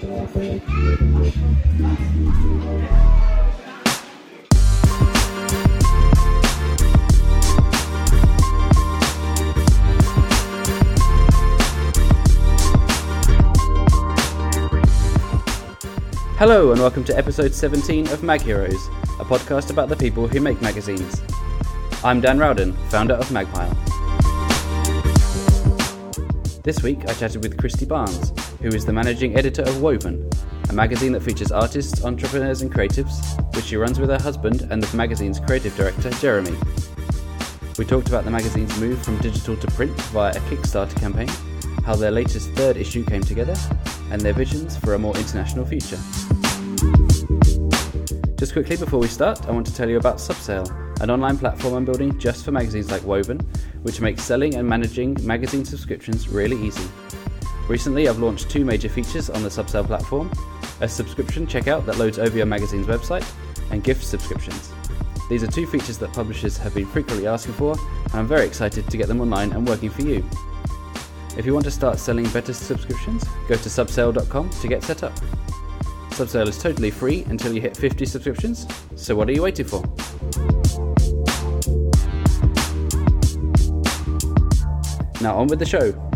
Hello, and welcome to episode 17 of Mag Heroes, a podcast about the people who make magazines. I'm Dan Rowden, founder of Magpile. This week I chatted with Christy Barnes, who is the managing editor of Woven, a magazine that features artists, entrepreneurs, and creatives, which she runs with her husband and the magazine's creative director, Jeremy. We talked about the magazine's move from digital to print via a Kickstarter campaign, how their latest third issue came together, and their visions for a more international future. Just quickly before we start, I want to tell you about Subsale, an online platform I'm building just for magazines like Woven, which makes selling and managing magazine subscriptions really easy. Recently, I've launched two major features on the Subsale platform a subscription checkout that loads over your magazine's website, and gift subscriptions. These are two features that publishers have been frequently asking for, and I'm very excited to get them online and working for you. If you want to start selling better subscriptions, go to subsale.com to get set up. Subsale is totally free until you hit 50 subscriptions, so what are you waiting for? Now on with the show.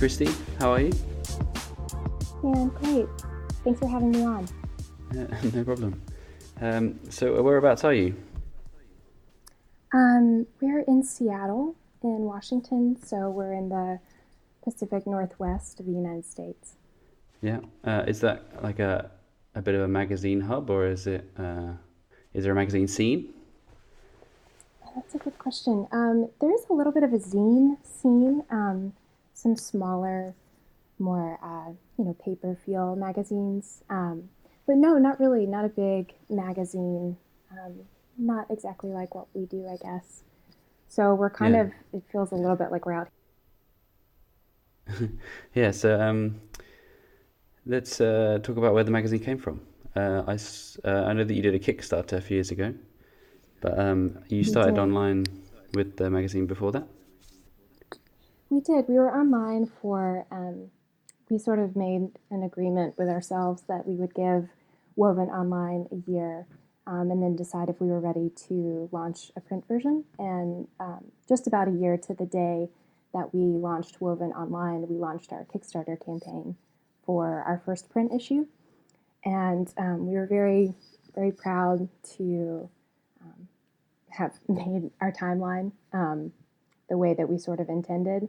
Christy, how are you? Yeah, I'm great. Thanks for having me on. Uh, no problem. Um, so whereabouts are you? Um, we're in Seattle, in Washington, so we're in the Pacific Northwest of the United States. Yeah, uh, is that like a a bit of a magazine hub, or is it uh, is there a magazine scene? That's a good question. Um, there is a little bit of a zine scene, um, some smaller, more uh, you know paper feel magazines, um, but no, not really. Not a big magazine. Um, not exactly like what we do, I guess. So we're kind Yeah. of. It feels a little bit like we're out Yeah, so um, let's uh, talk about where the magazine came from. Uh, I, uh, I know that you did a Kickstarter a few years ago, but um, you started online with the magazine before that. We did. We were online for, um, we sort of made an agreement with ourselves that we would give Woven Online a year um, and then decide if we were ready to launch a print version. And um, just about a year to the day that we launched Woven Online, we launched our Kickstarter campaign for our first print issue. And um, we were very, very proud to um, have made our timeline um, the way that we sort of intended,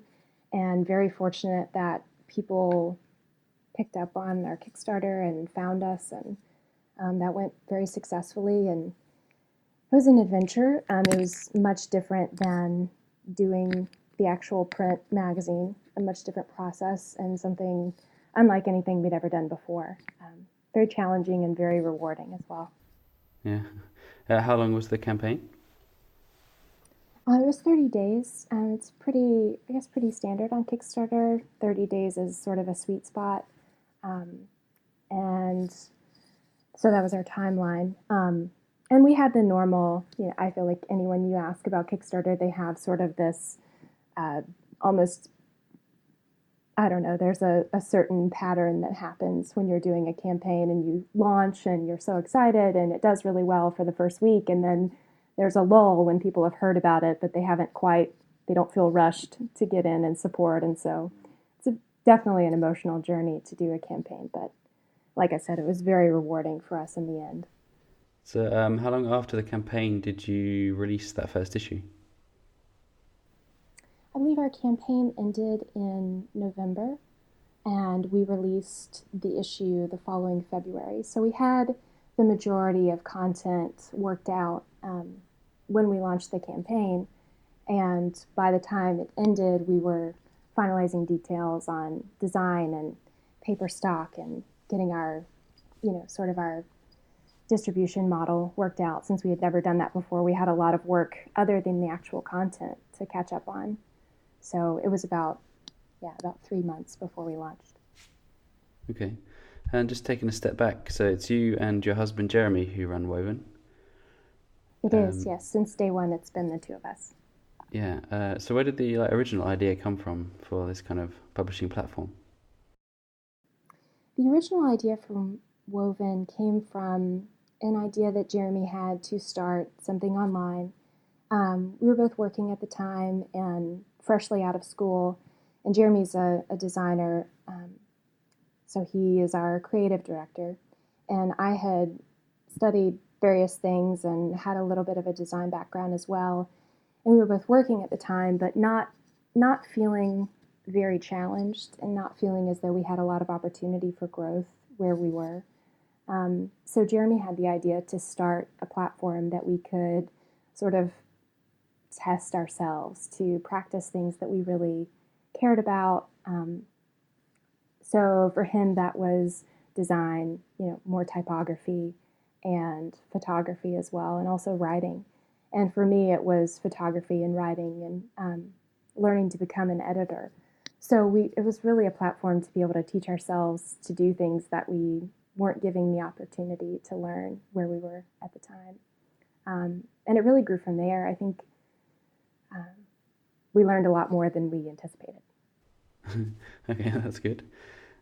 and very fortunate that people picked up on our Kickstarter and found us, and um, that went very successfully. And it was an adventure. Um, it was much different than doing the actual print magazine, a much different process, and something unlike anything we'd ever done before. Um, very challenging and very rewarding as well. Yeah. Uh, how long was the campaign? Uh, it was 30 days. Um, it's pretty, I guess, pretty standard on Kickstarter. 30 days is sort of a sweet spot. Um, and so that was our timeline. Um, and we had the normal, you know, I feel like anyone you ask about Kickstarter, they have sort of this uh, almost, I don't know, there's a, a certain pattern that happens when you're doing a campaign and you launch and you're so excited and it does really well for the first week. And then there's a lull when people have heard about it, but they haven't quite, they don't feel rushed to get in and support. And so it's a, definitely an emotional journey to do a campaign. But like I said, it was very rewarding for us in the end. So, um, how long after the campaign did you release that first issue? I believe our campaign ended in November and we released the issue the following February. So we had the majority of content worked out um, when we launched the campaign. And by the time it ended, we were finalizing details on design and paper stock and getting our, you know, sort of our distribution model worked out since we had never done that before. We had a lot of work other than the actual content to catch up on. So it was about, yeah, about three months before we launched. Okay. And just taking a step back, so it's you and your husband Jeremy who run Woven. It um, is, yes. Since day one, it's been the two of us. Yeah. Uh, so where did the like, original idea come from for this kind of publishing platform? The original idea from Woven came from an idea that Jeremy had to start something online. Um, we were both working at the time and freshly out of school, and Jeremy's a, a designer, um, so he is our creative director. And I had studied various things and had a little bit of a design background as well. And we were both working at the time, but not not feeling very challenged and not feeling as though we had a lot of opportunity for growth where we were. Um, so Jeremy had the idea to start a platform that we could sort of test ourselves to practice things that we really cared about. Um, so for him, that was design, you know, more typography and photography as well, and also writing. And for me, it was photography and writing and um, learning to become an editor. So we, it was really a platform to be able to teach ourselves to do things that we weren't giving the opportunity to learn where we were at the time. Um, and it really grew from there. I think um, we learned a lot more than we anticipated. okay, that's good.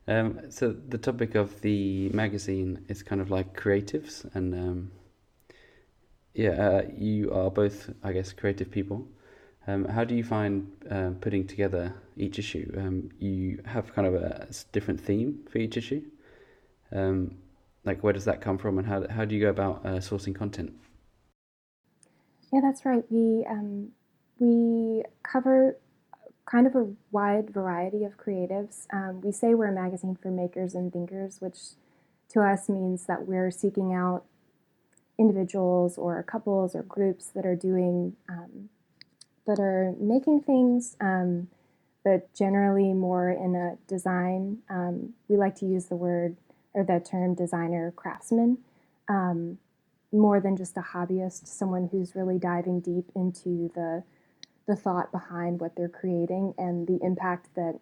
Um, so the topic of the magazine is kind of like creatives, and um, yeah, uh, you are both, I guess, creative people. Um, how do you find uh, putting together each issue? Um, you have kind of a different theme for each issue. Um, like, where does that come from, and how how do you go about uh, sourcing content? Yeah, that's right. We um, we cover kind of a wide variety of creatives. Um, we say we're a magazine for makers and thinkers, which to us means that we're seeking out individuals or couples or groups that are doing um, that are making things, um, but generally more in a design. Um, we like to use the word or the term designer craftsman. Um, more than just a hobbyist, someone who's really diving deep into the the thought behind what they're creating and the impact that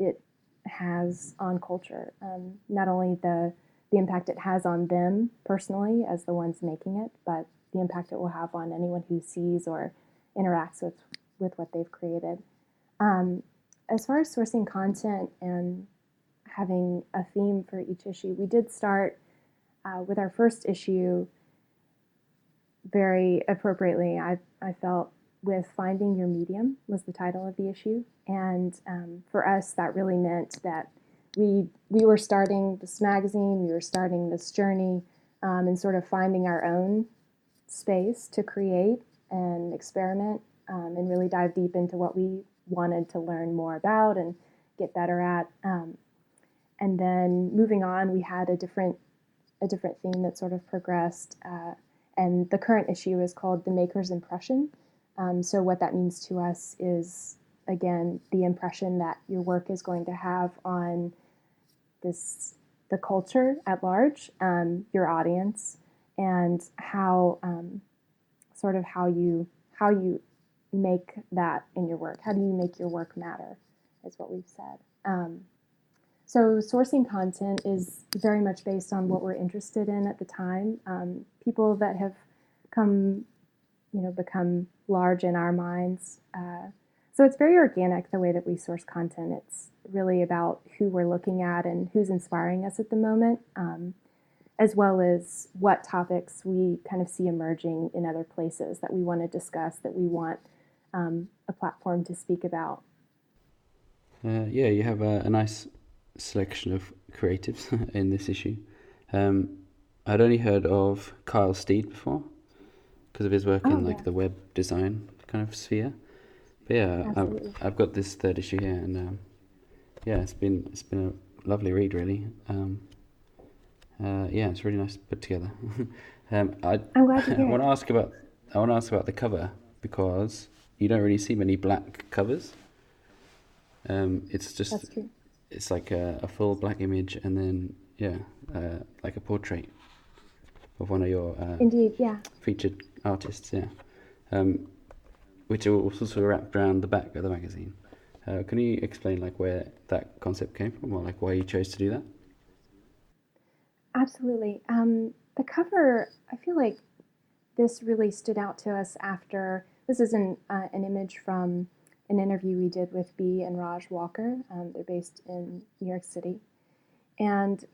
it has on culture. Um, not only the the impact it has on them personally as the ones making it, but the impact it will have on anyone who sees or interacts with with what they've created. Um, as far as sourcing content and having a theme for each issue, we did start uh, with our first issue very appropriately. I I felt with Finding Your Medium was the title of the issue. And um, for us, that really meant that we, we were starting this magazine, we were starting this journey, um, and sort of finding our own space to create and experiment um, and really dive deep into what we wanted to learn more about and get better at. Um, and then moving on, we had a different a different theme that sort of progressed. Uh, and the current issue is called The Maker's Impression. Um, so, what that means to us is, again, the impression that your work is going to have on this the culture at large, um, your audience, and how um, sort of how you how you make that in your work. How do you make your work matter? Is what we've said. Um, so sourcing content is very much based on what we're interested in at the time. Um, people that have come you know become large in our minds. Uh, so it's very organic the way that we source content. It's really about who we're looking at and who's inspiring us at the moment, um, as well as what topics we kind of see emerging in other places that we want to discuss, that we want um, a platform to speak about. Uh, yeah, you have a, a, nice selection of creatives in this issue. Um, I'd only heard of Kyle Steed before because of his work oh, in like yeah. the web design kind of sphere. But yeah, I've, I've got this third issue here, and um, yeah, it's been it's been a lovely read, really. Um, uh, yeah, it's really nice put together. um, I, I'm glad to hear. I want to ask about I want to ask about the cover because you don't really see many black covers. Um, it's just it's like a, a, full black image, and then yeah, uh, like a portrait of one of your uh, indeed, yeah, featured artists, yeah, um, which are also wrapped around the back of the magazine. Uh, can you explain like where that concept came from, or like why you chose to do that? Absolutely. Um, the cover, I feel like this really stood out to us after. This is an, uh, an image from an interview we did with Bee and Raj Walker. Um, they're based in New York City. And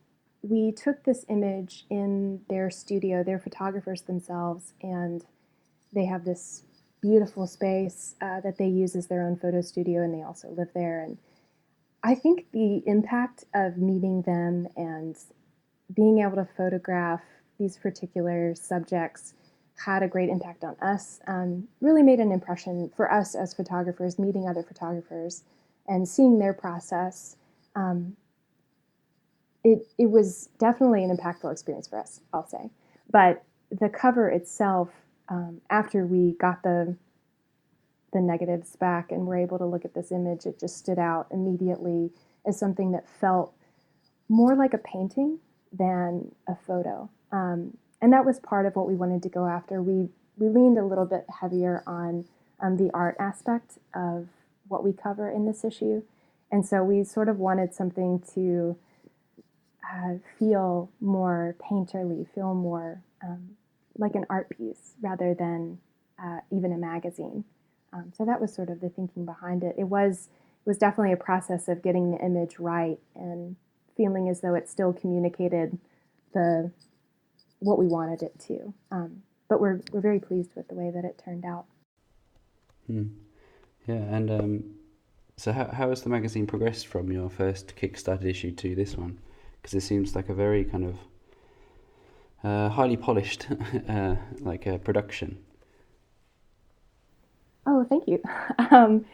we took this image in their studio, they're photographers themselves, and they have this beautiful space uh, that they use as their own photo studio, and they also live there. And I think the impact of meeting them and being able to photograph these particular subjects had a great impact on us. Um, really made an impression for us as photographers, meeting other photographers and seeing their process. Um, it, it was definitely an impactful experience for us, I'll say. But the cover itself, um, after we got the the negatives back and were able to look at this image, it just stood out immediately as something that felt more like a painting than a photo. Um, and that was part of what we wanted to go after. We we leaned a little bit heavier on um, the art aspect of what we cover in this issue, and so we sort of wanted something to uh, feel more painterly, feel more um, like an art piece rather than uh, even a magazine. Um, so that was sort of the thinking behind it. It was it was definitely a process of getting the image right and feeling as though it still communicated the what we wanted it to. Um, but we're we're very pleased with the way that it turned out. Hmm. Yeah, and um, so how how has the magazine progressed from your first Kickstarter issue to this one? Because it seems like a very kind of uh, highly polished uh, like a production. Oh, thank you. Um,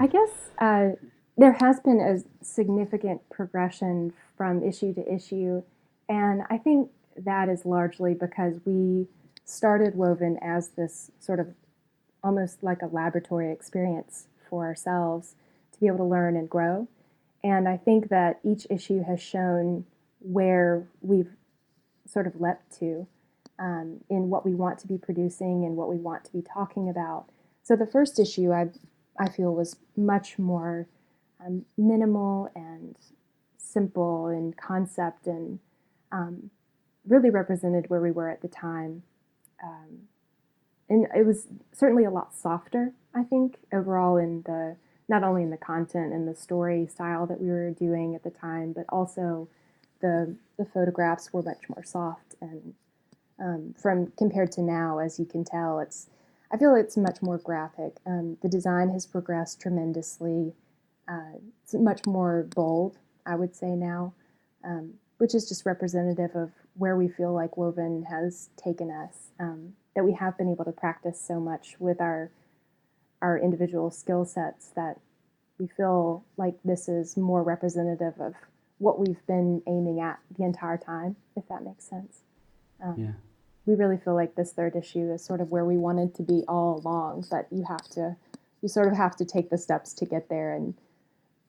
I guess uh, there has been a significant progression from issue to issue, and I think that is largely because we started Woven as this sort of almost like a laboratory experience for ourselves to be able to learn and grow. And I think that each issue has shown where we've sort of leapt to um, in what we want to be producing and what we want to be talking about. So the first issue I, I feel was much more um, minimal and simple in concept and um, really represented where we were at the time. Um, and it was certainly a lot softer, I think, overall in the not only in the content and the story style that we were doing at the time, but also the the photographs were much more soft and um, from compared to now, as you can tell, it's I feel it's much more graphic. Um, the design has progressed tremendously. Uh, it's much more bold, I would say now, um, which is just representative of where we feel like Woven has taken us. Um, that we have been able to practice so much with our our individual skill sets that we feel like this is more representative of what we've been aiming at the entire time, if that makes sense. Um, yeah. We really feel like this third issue is sort of where we wanted to be all along, but you have to, you sort of have to take the steps to get there. And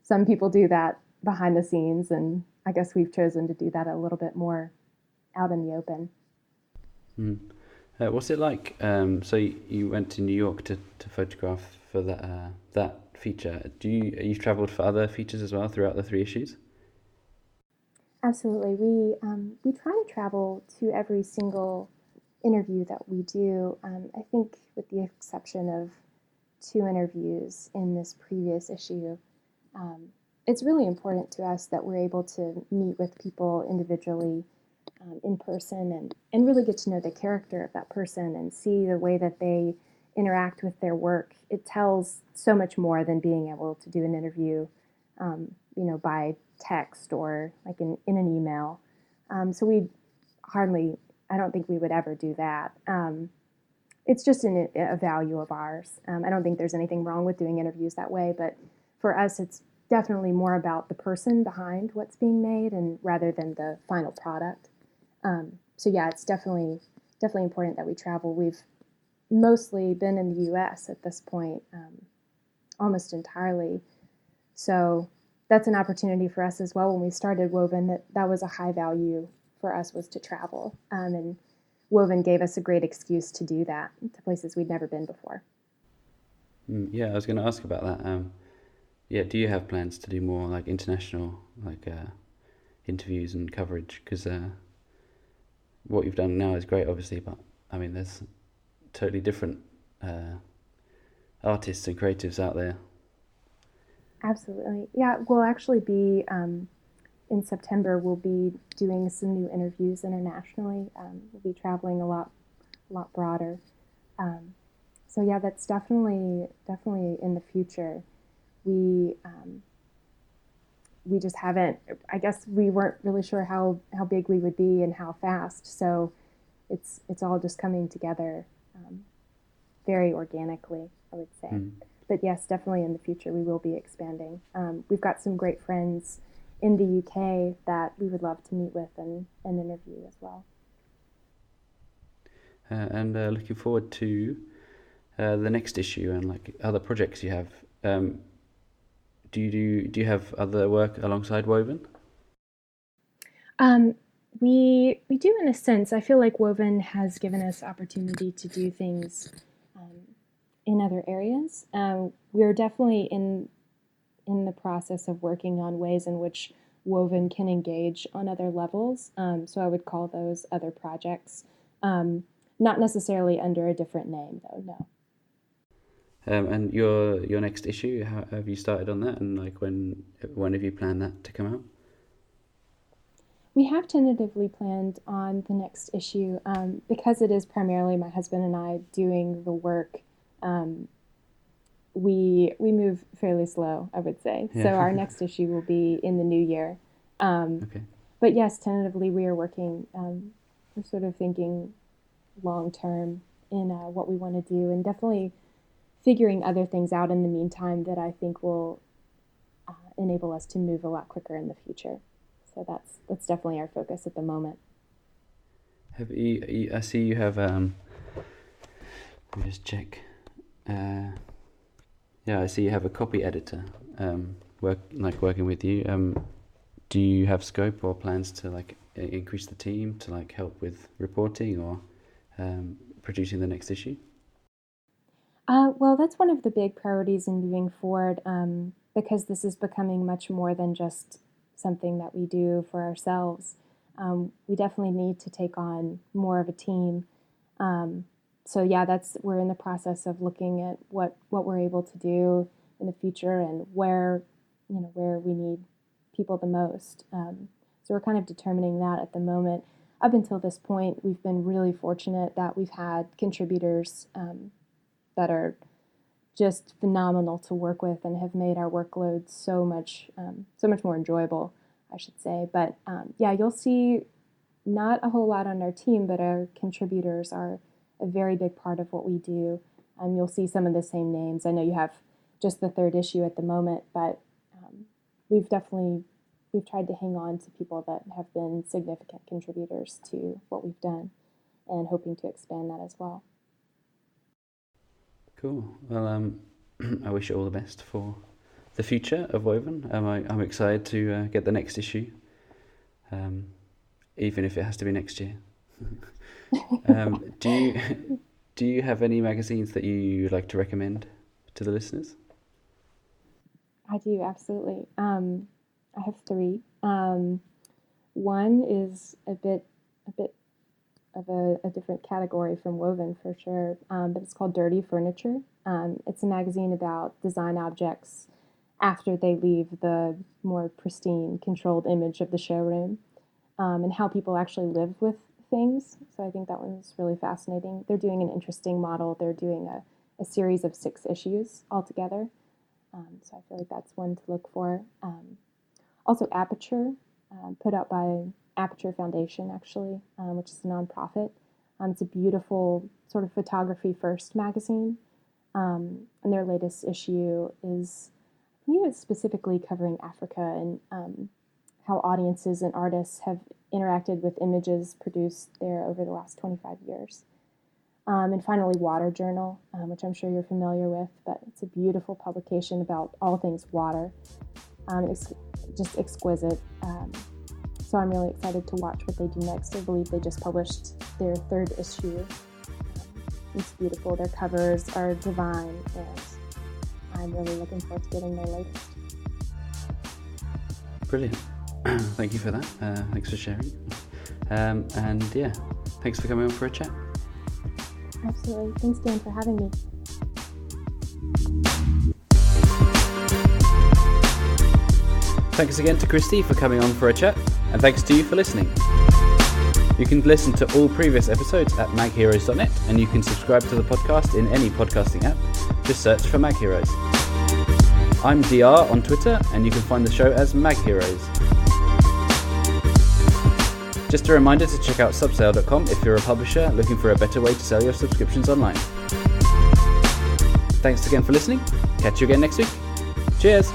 some people do that behind the scenes, and I guess we've chosen to do that a little bit more out in the open. Mm. Uh, what's it like? Um, so you, you, went to New York to, to photograph for that uh, that feature. Do you you've travelled for other features as well throughout the three issues? Absolutely. We um, we try to travel to every single interview that we do. Um, I think, with the exception of two interviews in this previous issue, um, it's really important to us that we're able to meet with people individually um, in person and, and really get to know the character of that person and see the way that they interact with their work. It tells so much more than being able to do an interview, um, you know, by text or like in, in an email. Um, so we hardly, I don't think we would ever do that. Um, it's just an, a value of ours. Um, I don't think there's anything wrong with doing interviews that way, but for us, it's definitely more about the person behind what's being made and rather than the final product. Um, so yeah, it's definitely definitely important that we travel. We've mostly been in the U.S. at this point, um, almost entirely. So that's an opportunity for us as well. When we started Woven, that that was a high value for us was to travel, um, and Woven gave us a great excuse to do that to places we'd never been before. Mm, yeah, I was going to ask about that. Um, yeah, do you have plans to do more like international like uh, interviews and coverage? Because uh, what you've done now is great, obviously, but I mean, there's totally different uh, artists and creatives out there. Absolutely. Yeah, we'll actually be um, in September. We'll be doing some new interviews internationally. Um, we'll be traveling a lot, a lot broader. Um, so yeah, that's definitely definitely in the future. We um, we just haven't. I guess we weren't really sure how how big we would be and how fast. So it's it's all just coming together um, very organically. I would say. Mm. But yes, definitely in the future we will be expanding. Um, we've got some great friends in the UK that we would love to meet with and, and interview as well. Uh, and uh, looking forward to uh, the next issue and like other projects you have. Um, do you do, do you have other work alongside Woven? Um, we we do in a sense. I feel like Woven has given us opportunity to do things um, in other areas. Um, we're definitely in in the process of working on ways in which Woven can engage on other levels. Um, so I would call those other projects. Um, not necessarily under a different name, though. No. Um, and your your next issue, how have you started on that? And like when when have you planned that to come out? We have tentatively planned on the next issue um, because it is primarily my husband and I doing the work. Um, we we move fairly slow, I would say. Yeah. So our next issue will be in the new year. Um, okay. But yes, tentatively we are working. Um, we're sort of thinking long term in uh, what we want to do, and definitely figuring other things out in the meantime that I think will uh, enable us to move a lot quicker in the future. So that's that's definitely our focus at the moment. Have you, I see you have um. Let me just check. Uh, yeah, I see you have a copy editor. Um, work like working with you. Um, do you have scope or plans to like increase the team to like help with reporting or um, producing the next issue? Uh, well, that's one of the big priorities in moving forward um, because this is becoming much more than just something that we do for ourselves. Um, we definitely need to take on more of a team. Um, so yeah, that's we're in the process of looking at what what we're able to do in the future and where you know where we need people the most. Um, so we're kind of determining that at the moment up until this point, we've been really fortunate that we've had contributors um, that are just phenomenal to work with and have made our workload so much um, so much more enjoyable, I should say. But um, yeah, you'll see not a whole lot on our team, but our contributors are a very big part of what we do. Um, you'll see some of the same names. I know you have just the third issue at the moment, but um, we've definitely we've tried to hang on to people that have been significant contributors to what we've done and hoping to expand that as well. Cool. Well, um, I wish you all the best for the future of Woven. Um, I, I'm excited to uh, get the next issue, um, even if it has to be next year. um, do you do you have any magazines that you like to recommend to the listeners? I do absolutely. Um, I have three. Um, one is a bit a bit of a, a different category from Woven for sure, um, but it's called Dirty Furniture. Um, it's a magazine about design objects after they leave the more pristine, controlled image of the showroom, um, and how people actually live with things. So I think that one's really fascinating. They're doing an interesting model. They're doing a, a series of six issues altogether. Um, so I feel like that's one to look for. Um, also, Aperture, uh, put out by Aperture Foundation, actually, um, which is a nonprofit. Um, it's a beautiful sort of photography first magazine. Um, and their latest issue is, I think it's specifically covering Africa and um, how audiences and artists have interacted with images produced there over the last 25 years. Um, and finally, Water Journal, um, which I'm sure you're familiar with, but it's a beautiful publication about all things water. Um, it's just exquisite. So I'm really excited to watch what they do next. I believe they just published their third issue. It's beautiful. Their covers are divine, and I'm really looking forward to getting their latest. Brilliant. Thank you for that. Uh, thanks for sharing. Um, and yeah, Thanks for coming on for a chat. Absolutely. Thanks, Dan, for having me. Thanks again to Christy for coming on for a chat, and thanks to you for listening. You can listen to all previous episodes at magheroes.net, and you can subscribe to the podcast in any podcasting app. Just search for Mag Heroes. I'm DR on Twitter, and you can find the show as Mag Heroes. Just a reminder to check out subsale.com if you're a publisher looking for a better way to sell your subscriptions online. Thanks again for listening. Catch you again next week. Cheers!